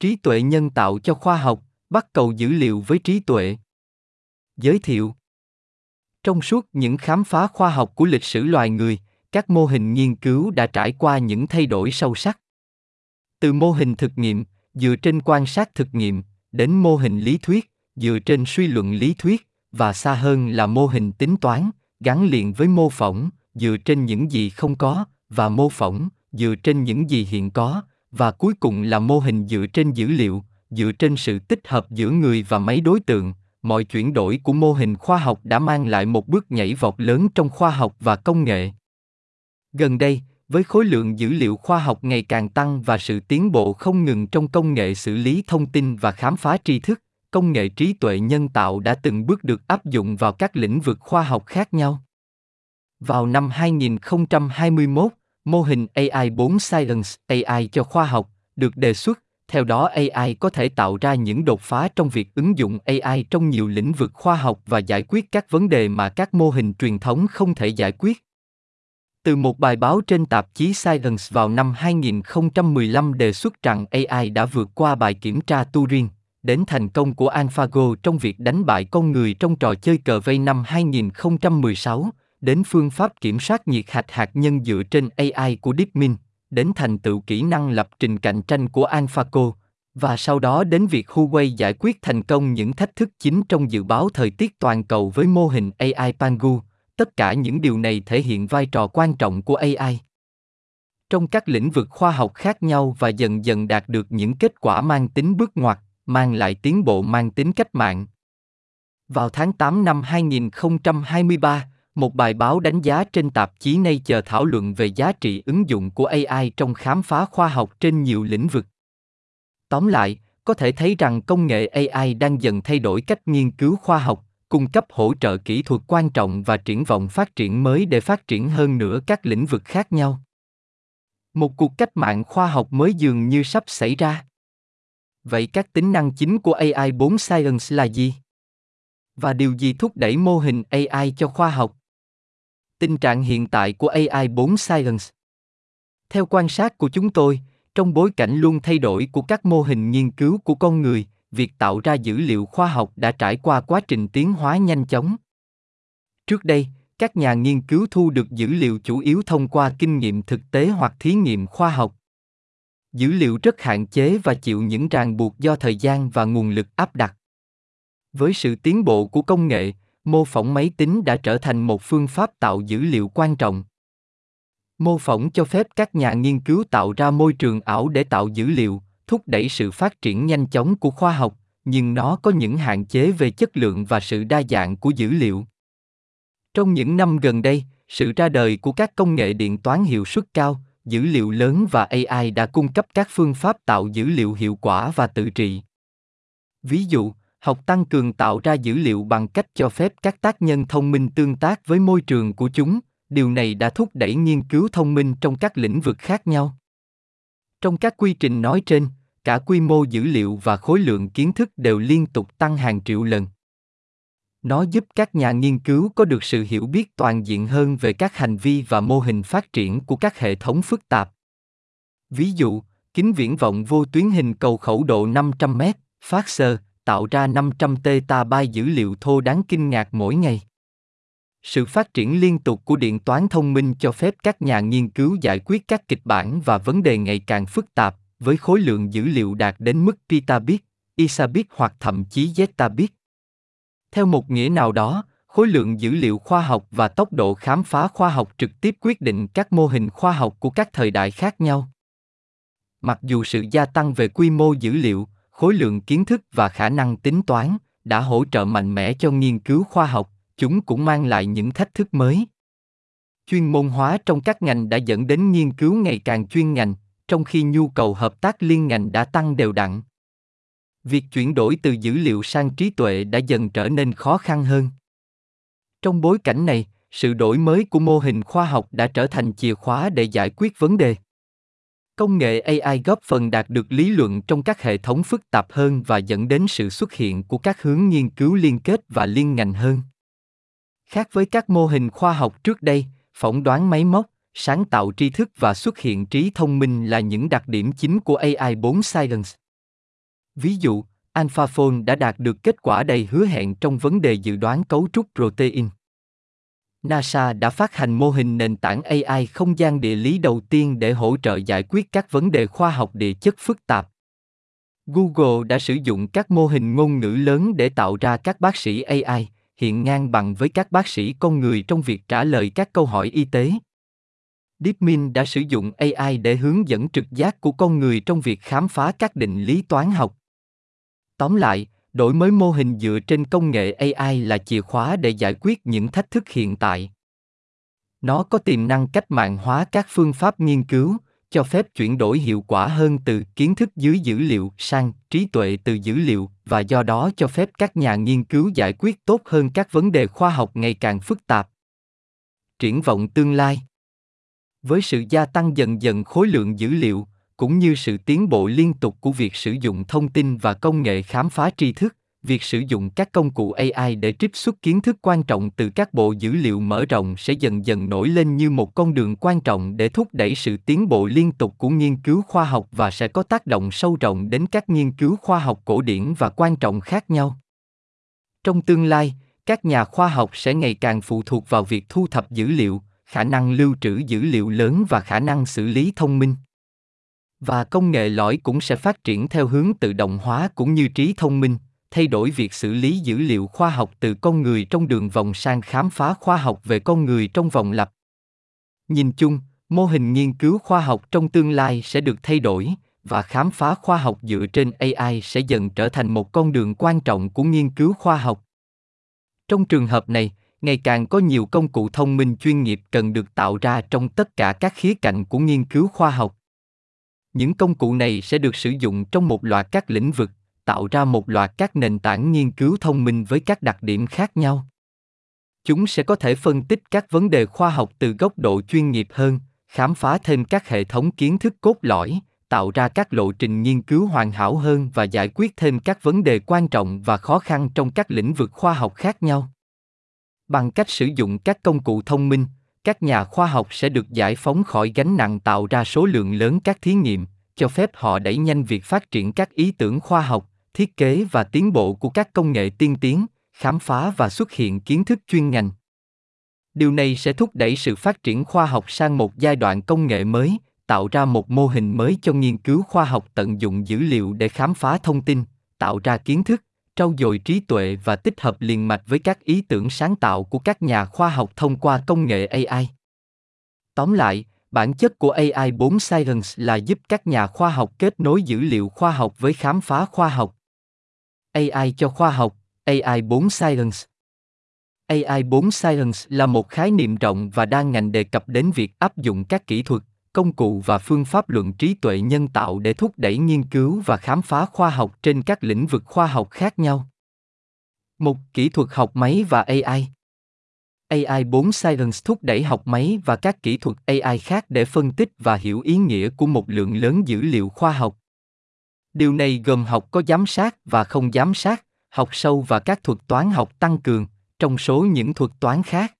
Trí tuệ nhân tạo cho khoa học, bắt cầu dữ liệu với trí tuệ. Giới thiệu Trong suốt những khám phá khoa học của lịch sử loài người, các mô hình nghiên cứu đã trải qua những thay đổi sâu sắc. Từ mô hình thực nghiệm, dựa trên quan sát thực nghiệm, đến mô hình lý thuyết, dựa trên suy luận lý thuyết, và xa hơn là mô hình tính toán, gắn liền với mô phỏng, dựa trên những gì không có, và mô phỏng, dựa trên những gì hiện có, và cuối cùng là mô hình dựa trên dữ liệu, dựa trên sự tích hợp giữa người và máy đối tượng, mọi chuyển đổi của mô hình khoa học đã mang lại một bước nhảy vọt lớn trong khoa học và công nghệ. Gần đây, với khối lượng dữ liệu khoa học ngày càng tăng và sự tiến bộ không ngừng trong công nghệ xử lý thông tin và khám phá tri thức, công nghệ trí tuệ nhân tạo đã từng bước được áp dụng vào các lĩnh vực khoa học khác nhau. Vào năm 2021, mô hình AI 4 Science AI cho khoa học được đề xuất, theo đó AI có thể tạo ra những đột phá trong việc ứng dụng AI trong nhiều lĩnh vực khoa học và giải quyết các vấn đề mà các mô hình truyền thống không thể giải quyết. Từ một bài báo trên tạp chí Science vào năm 2015 đề xuất rằng AI đã vượt qua bài kiểm tra Turing, đến thành công của AlphaGo trong việc đánh bại con người trong trò chơi cờ vây năm 2016, đến phương pháp kiểm soát nhiệt hạch hạt nhân dựa trên AI của DeepMind, đến thành tựu kỹ năng lập trình cạnh tranh của AlphaGo, và sau đó đến việc Huawei giải quyết thành công những thách thức chính trong dự báo thời tiết toàn cầu với mô hình AI Pangu, tất cả những điều này thể hiện vai trò quan trọng của ai trong các lĩnh vực khoa học khác nhau và dần dần đạt được những kết quả mang tính bước ngoặt, mang lại tiến bộ mang tính cách mạng. Vào tháng 8 năm 2023, một bài báo đánh giá trên tạp chí Nature thảo luận về giá trị ứng dụng của AI trong khám phá khoa học trên nhiều lĩnh vực. Tóm lại, có thể thấy rằng công nghệ AI đang dần thay đổi cách nghiên cứu khoa học, cung cấp hỗ trợ kỹ thuật quan trọng và triển vọng phát triển mới để phát triển hơn nữa các lĩnh vực khác nhau. Một cuộc cách mạng khoa học mới dường như sắp xảy ra. Vậy các tính năng chính của AI 4 Science là gì? Và điều gì thúc đẩy mô hình AI cho khoa học? Tình trạng hiện tại của AI 4 Science Theo quan sát của chúng tôi, trong bối cảnh luôn thay đổi của các mô hình nghiên cứu của con người, việc tạo ra dữ liệu khoa học đã trải qua quá trình tiến hóa nhanh chóng. Trước đây, các nhà nghiên cứu thu được dữ liệu chủ yếu thông qua kinh nghiệm thực tế hoặc thí nghiệm khoa học. Dữ liệu rất hạn chế và chịu những ràng buộc do thời gian và nguồn lực áp đặt. Với sự tiến bộ của công nghệ, mô phỏng máy tính đã trở thành một phương pháp tạo dữ liệu quan trọng. Mô phỏng cho phép các nhà nghiên cứu tạo ra môi trường ảo để tạo dữ liệu, thúc đẩy sự phát triển nhanh chóng của khoa học nhưng nó có những hạn chế về chất lượng và sự đa dạng của dữ liệu trong những năm gần đây sự ra đời của các công nghệ điện toán hiệu suất cao dữ liệu lớn và ai đã cung cấp các phương pháp tạo dữ liệu hiệu quả và tự trị ví dụ học tăng cường tạo ra dữ liệu bằng cách cho phép các tác nhân thông minh tương tác với môi trường của chúng. Điều này đã thúc đẩy nghiên cứu thông minh trong các lĩnh vực khác nhau. Trong các quy trình nói trên cả quy mô dữ liệu và khối lượng kiến thức đều liên tục tăng hàng triệu lần. Nó giúp các nhà nghiên cứu có được sự hiểu biết toàn diện hơn về các hành vi và mô hình phát triển của các hệ thống phức tạp. Ví dụ, kính viễn vọng vô tuyến hình cầu khẩu độ 500m, phát sơ, tạo ra 500 petabyte dữ liệu thô đáng kinh ngạc mỗi ngày. Sự phát triển liên tục của điện toán thông minh cho phép các nhà nghiên cứu giải quyết các kịch bản và vấn đề ngày càng phức tạp, với khối lượng dữ liệu đạt đến mức petabit, isabit hoặc thậm chí zetabit. Theo một nghĩa nào đó, khối lượng dữ liệu khoa học và tốc độ khám phá khoa học trực tiếp quyết định các mô hình khoa học của các thời đại khác nhau. Mặc dù sự gia tăng về quy mô dữ liệu, khối lượng kiến thức và khả năng tính toán đã hỗ trợ mạnh mẽ cho nghiên cứu khoa học, chúng cũng mang lại những thách thức mới. Chuyên môn hóa trong các ngành đã dẫn đến nghiên cứu ngày càng chuyên ngành, trong khi nhu cầu hợp tác liên ngành đã tăng đều đặn. Việc chuyển đổi từ dữ liệu sang trí tuệ đã dần trở nên khó khăn hơn. Trong bối cảnh này, sự đổi mới của mô hình khoa học đã trở thành chìa khóa để giải quyết vấn đề. Công nghệ AI góp phần đạt được lý luận trong các hệ thống phức tạp hơn và dẫn đến sự xuất hiện của các hướng nghiên cứu liên kết và liên ngành hơn. Khác với các mô hình khoa học trước đây, phỏng đoán máy móc, sáng tạo tri thức và xuất hiện trí thông minh là những đặc điểm chính của AI 4 Silence. Ví dụ, AlphaFold đã đạt được kết quả đầy hứa hẹn trong vấn đề dự đoán cấu trúc protein. NASA đã phát hành mô hình nền tảng AI không gian địa lý đầu tiên để hỗ trợ giải quyết các vấn đề khoa học địa chất phức tạp. Google đã sử dụng các mô hình ngôn ngữ lớn để tạo ra các bác sĩ AI, hiện ngang bằng với các bác sĩ con người trong việc trả lời các câu hỏi y tế. DeepMind đã sử dụng AI để hướng dẫn trực giác của con người trong việc khám phá các định lý toán học. Tóm lại, đổi mới mô hình dựa trên công nghệ AI là chìa khóa để giải quyết những thách thức hiện tại. Nó có tiềm năng cách mạng hóa các phương pháp nghiên cứu, cho phép chuyển đổi hiệu quả hơn từ kiến thức dưới dữ liệu sang trí tuệ từ dữ liệu và do đó cho phép các nhà nghiên cứu giải quyết tốt hơn các vấn đề khoa học ngày càng phức tạp. Triển vọng tương lai với sự gia tăng dần dần khối lượng dữ liệu cũng như sự tiến bộ liên tục của việc sử dụng thông tin và công nghệ khám phá tri thức, việc sử dụng các công cụ ai để trích xuất kiến thức quan trọng từ các bộ dữ liệu mở rộng sẽ dần dần nổi lên như một con đường quan trọng để thúc đẩy sự tiến bộ liên tục của nghiên cứu khoa học và sẽ có tác động sâu rộng đến các nghiên cứu khoa học cổ điển và quan trọng khác nhau. Trong tương lai, các nhà khoa học sẽ ngày càng phụ thuộc vào việc thu thập dữ liệu, khả năng lưu trữ dữ liệu lớn và khả năng xử lý thông minh và công nghệ lõi cũng sẽ phát triển theo hướng tự động hóa cũng như trí thông minh, thay đổi việc xử lý dữ liệu khoa học từ con người trong đường vòng sang khám phá khoa học về con người trong vòng lặp. Nhìn chung, mô hình nghiên cứu khoa học trong tương lai sẽ được thay đổi và khám phá khoa học dựa trên ai sẽ dần trở thành một con đường quan trọng của nghiên cứu khoa học. Trong trường hợp này, ngày càng có nhiều công cụ thông minh chuyên nghiệp cần được tạo ra trong tất cả các khía cạnh của nghiên cứu khoa học những công cụ này sẽ được sử dụng trong một loạt các lĩnh vực, tạo ra một loạt các nền tảng nghiên cứu thông minh với các đặc điểm khác nhau. Chúng sẽ có thể phân tích các vấn đề khoa học từ góc độ chuyên nghiệp hơn, khám phá thêm các hệ thống kiến thức cốt lõi, tạo ra các lộ trình nghiên cứu hoàn hảo hơn và giải quyết thêm các vấn đề quan trọng và khó khăn trong các lĩnh vực khoa học khác nhau. Bằng cách sử dụng các công cụ thông minh các nhà khoa học sẽ được giải phóng khỏi gánh nặng tạo ra số lượng lớn các thí nghiệm, cho phép họ đẩy nhanh việc phát triển các ý tưởng khoa học, thiết kế và tiến bộ của các công nghệ tiên tiến, khám phá và xuất hiện kiến thức chuyên ngành. Điều này sẽ thúc đẩy sự phát triển khoa học sang một giai đoạn công nghệ mới, tạo ra một mô hình mới cho nghiên cứu khoa học tận dụng dữ liệu để khám phá thông tin, tạo ra kiến thức trau dồi trí tuệ và tích hợp liền mạch với các ý tưởng sáng tạo của các nhà khoa học thông qua công nghệ ai tóm lại bản chất của ai 4 science là giúp các nhà khoa học kết nối dữ liệu khoa học với khám phá khoa học AI cho khoa học, AI 4 Science. AI 4 Science là một khái niệm rộng và đa ngành đề cập đến việc áp dụng các kỹ thuật, công cụ và phương pháp luận trí tuệ nhân tạo để thúc đẩy nghiên cứu và khám phá khoa học trên các lĩnh vực khoa học khác nhau. Một kỹ thuật học máy và AI. AI 4 Science thúc đẩy học máy và các kỹ thuật AI khác để phân tích và hiểu ý nghĩa của một lượng lớn dữ liệu khoa học. Điều này gồm học có giám sát và không giám sát, học sâu và các thuật toán học tăng cường, trong số những thuật toán khác.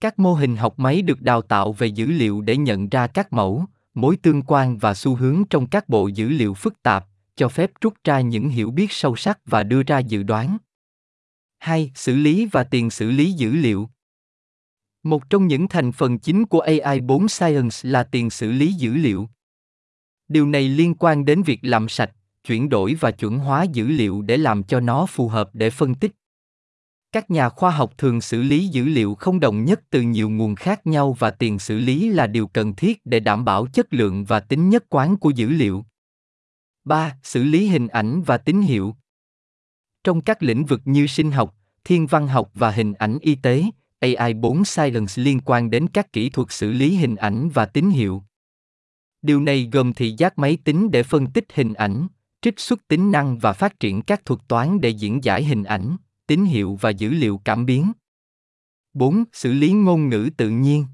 Các mô hình học máy được đào tạo về dữ liệu để nhận ra các mẫu, mối tương quan và xu hướng trong các bộ dữ liệu phức tạp, cho phép rút ra những hiểu biết sâu sắc và đưa ra dự đoán. 2. Xử lý và tiền xử lý dữ liệu. Một trong những thành phần chính của AI 4 Science là tiền xử lý dữ liệu. Điều này liên quan đến việc làm sạch, chuyển đổi và chuẩn hóa dữ liệu để làm cho nó phù hợp để phân tích. Các nhà khoa học thường xử lý dữ liệu không đồng nhất từ nhiều nguồn khác nhau và tiền xử lý là điều cần thiết để đảm bảo chất lượng và tính nhất quán của dữ liệu. 3. Xử lý hình ảnh và tín hiệu. Trong các lĩnh vực như sinh học, thiên văn học và hình ảnh y tế, AI 4 Silence liên quan đến các kỹ thuật xử lý hình ảnh và tín hiệu. Điều này gồm thị giác máy tính để phân tích hình ảnh, trích xuất tính năng và phát triển các thuật toán để diễn giải hình ảnh, tín hiệu và dữ liệu cảm biến. 4. Xử lý ngôn ngữ tự nhiên.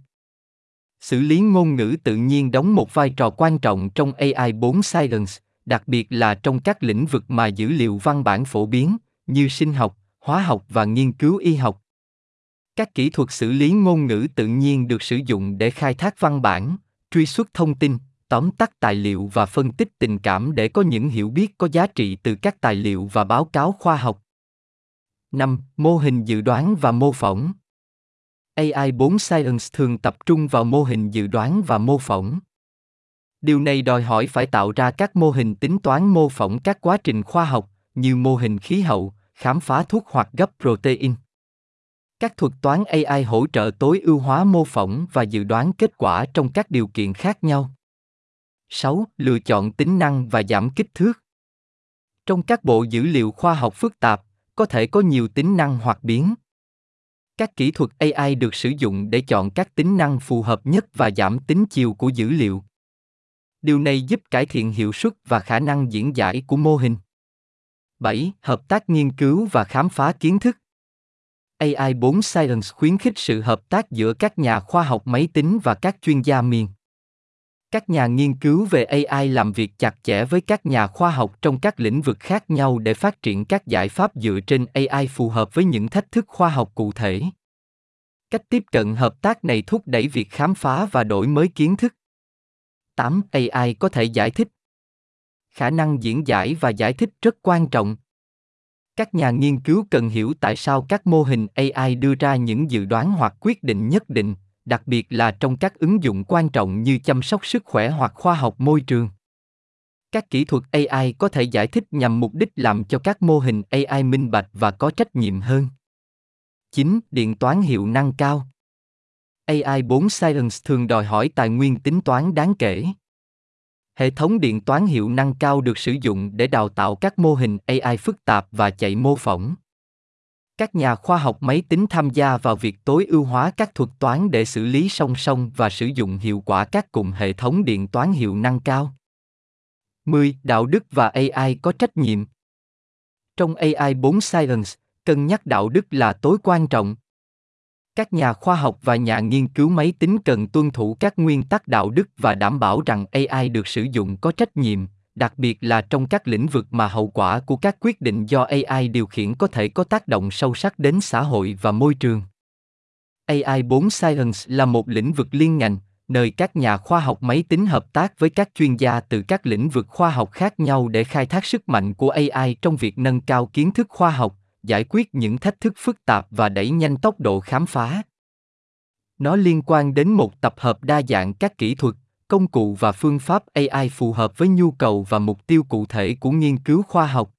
Xử lý ngôn ngữ tự nhiên đóng một vai trò quan trọng trong AI 4 Science, đặc biệt là trong các lĩnh vực mà dữ liệu văn bản phổ biến, như sinh học, hóa học và nghiên cứu y học. Các kỹ thuật xử lý ngôn ngữ tự nhiên được sử dụng để khai thác văn bản, truy xuất thông tin, tóm tắt tài liệu và phân tích tình cảm để có những hiểu biết có giá trị từ các tài liệu và báo cáo khoa học. 5. Mô hình dự đoán và mô phỏng. AI 4 Science thường tập trung vào mô hình dự đoán và mô phỏng. Điều này đòi hỏi phải tạo ra các mô hình tính toán mô phỏng các quá trình khoa học, như mô hình khí hậu, khám phá thuốc hoặc gấp protein. Các thuật toán AI hỗ trợ tối ưu hóa mô phỏng và dự đoán kết quả trong các điều kiện khác nhau. 6. Lựa chọn tính năng và giảm kích thước. Trong các bộ dữ liệu khoa học phức tạp, có thể có nhiều tính năng hoặc biến. Các kỹ thuật AI được sử dụng để chọn các tính năng phù hợp nhất và giảm tính chiều của dữ liệu. Điều này giúp cải thiện hiệu suất và khả năng diễn giải của mô hình. 7. Hợp tác nghiên cứu và khám phá kiến thức. AI 4 Science khuyến khích sự hợp tác giữa các nhà khoa học máy tính và các chuyên gia miền. Các nhà nghiên cứu về AI làm việc chặt chẽ với các nhà khoa học trong các lĩnh vực khác nhau để phát triển các giải pháp dựa trên AI phù hợp với những thách thức khoa học cụ thể. Cách tiếp cận hợp tác này thúc đẩy việc khám phá và đổi mới kiến thức. 8. AI có thể giải thích. Khả năng diễn giải và giải thích rất quan trọng. Các nhà nghiên cứu cần hiểu tại sao các mô hình AI đưa ra những dự đoán hoặc quyết định nhất định, đặc biệt là trong các ứng dụng quan trọng như chăm sóc sức khỏe hoặc khoa học môi trường. Các kỹ thuật AI có thể giải thích nhằm mục đích làm cho các mô hình AI minh bạch và có trách nhiệm hơn. 9. Điện toán hiệu năng cao. AI 4 Science thường đòi hỏi tài nguyên tính toán đáng kể. Hệ thống điện toán hiệu năng cao được sử dụng để đào tạo các mô hình AI phức tạp và chạy mô phỏng. Các nhà khoa học máy tính tham gia vào việc tối ưu hóa các thuật toán để xử lý song song và sử dụng hiệu quả các cụm hệ thống điện toán hiệu năng cao. 10. Đạo đức và AI có trách nhiệm. Trong AI 4 Science, cân nhắc đạo đức là tối quan trọng. Các nhà khoa học và nhà nghiên cứu máy tính cần tuân thủ các nguyên tắc đạo đức và đảm bảo rằng AI được sử dụng có trách nhiệm, đặc biệt là trong các lĩnh vực mà hậu quả của các quyết định do AI điều khiển có thể có tác động sâu sắc đến xã hội và môi trường. AI 4 Science là một lĩnh vực liên ngành, nơi các nhà khoa học máy tính hợp tác với các chuyên gia từ các lĩnh vực khoa học khác nhau để khai thác sức mạnh của AI trong việc nâng cao kiến thức khoa học, giải quyết những thách thức phức tạp và đẩy nhanh tốc độ khám phá. Nó liên quan đến một tập hợp đa dạng các kỹ thuật, công cụ và phương pháp AI phù hợp với nhu cầu và mục tiêu cụ thể của nghiên cứu khoa học.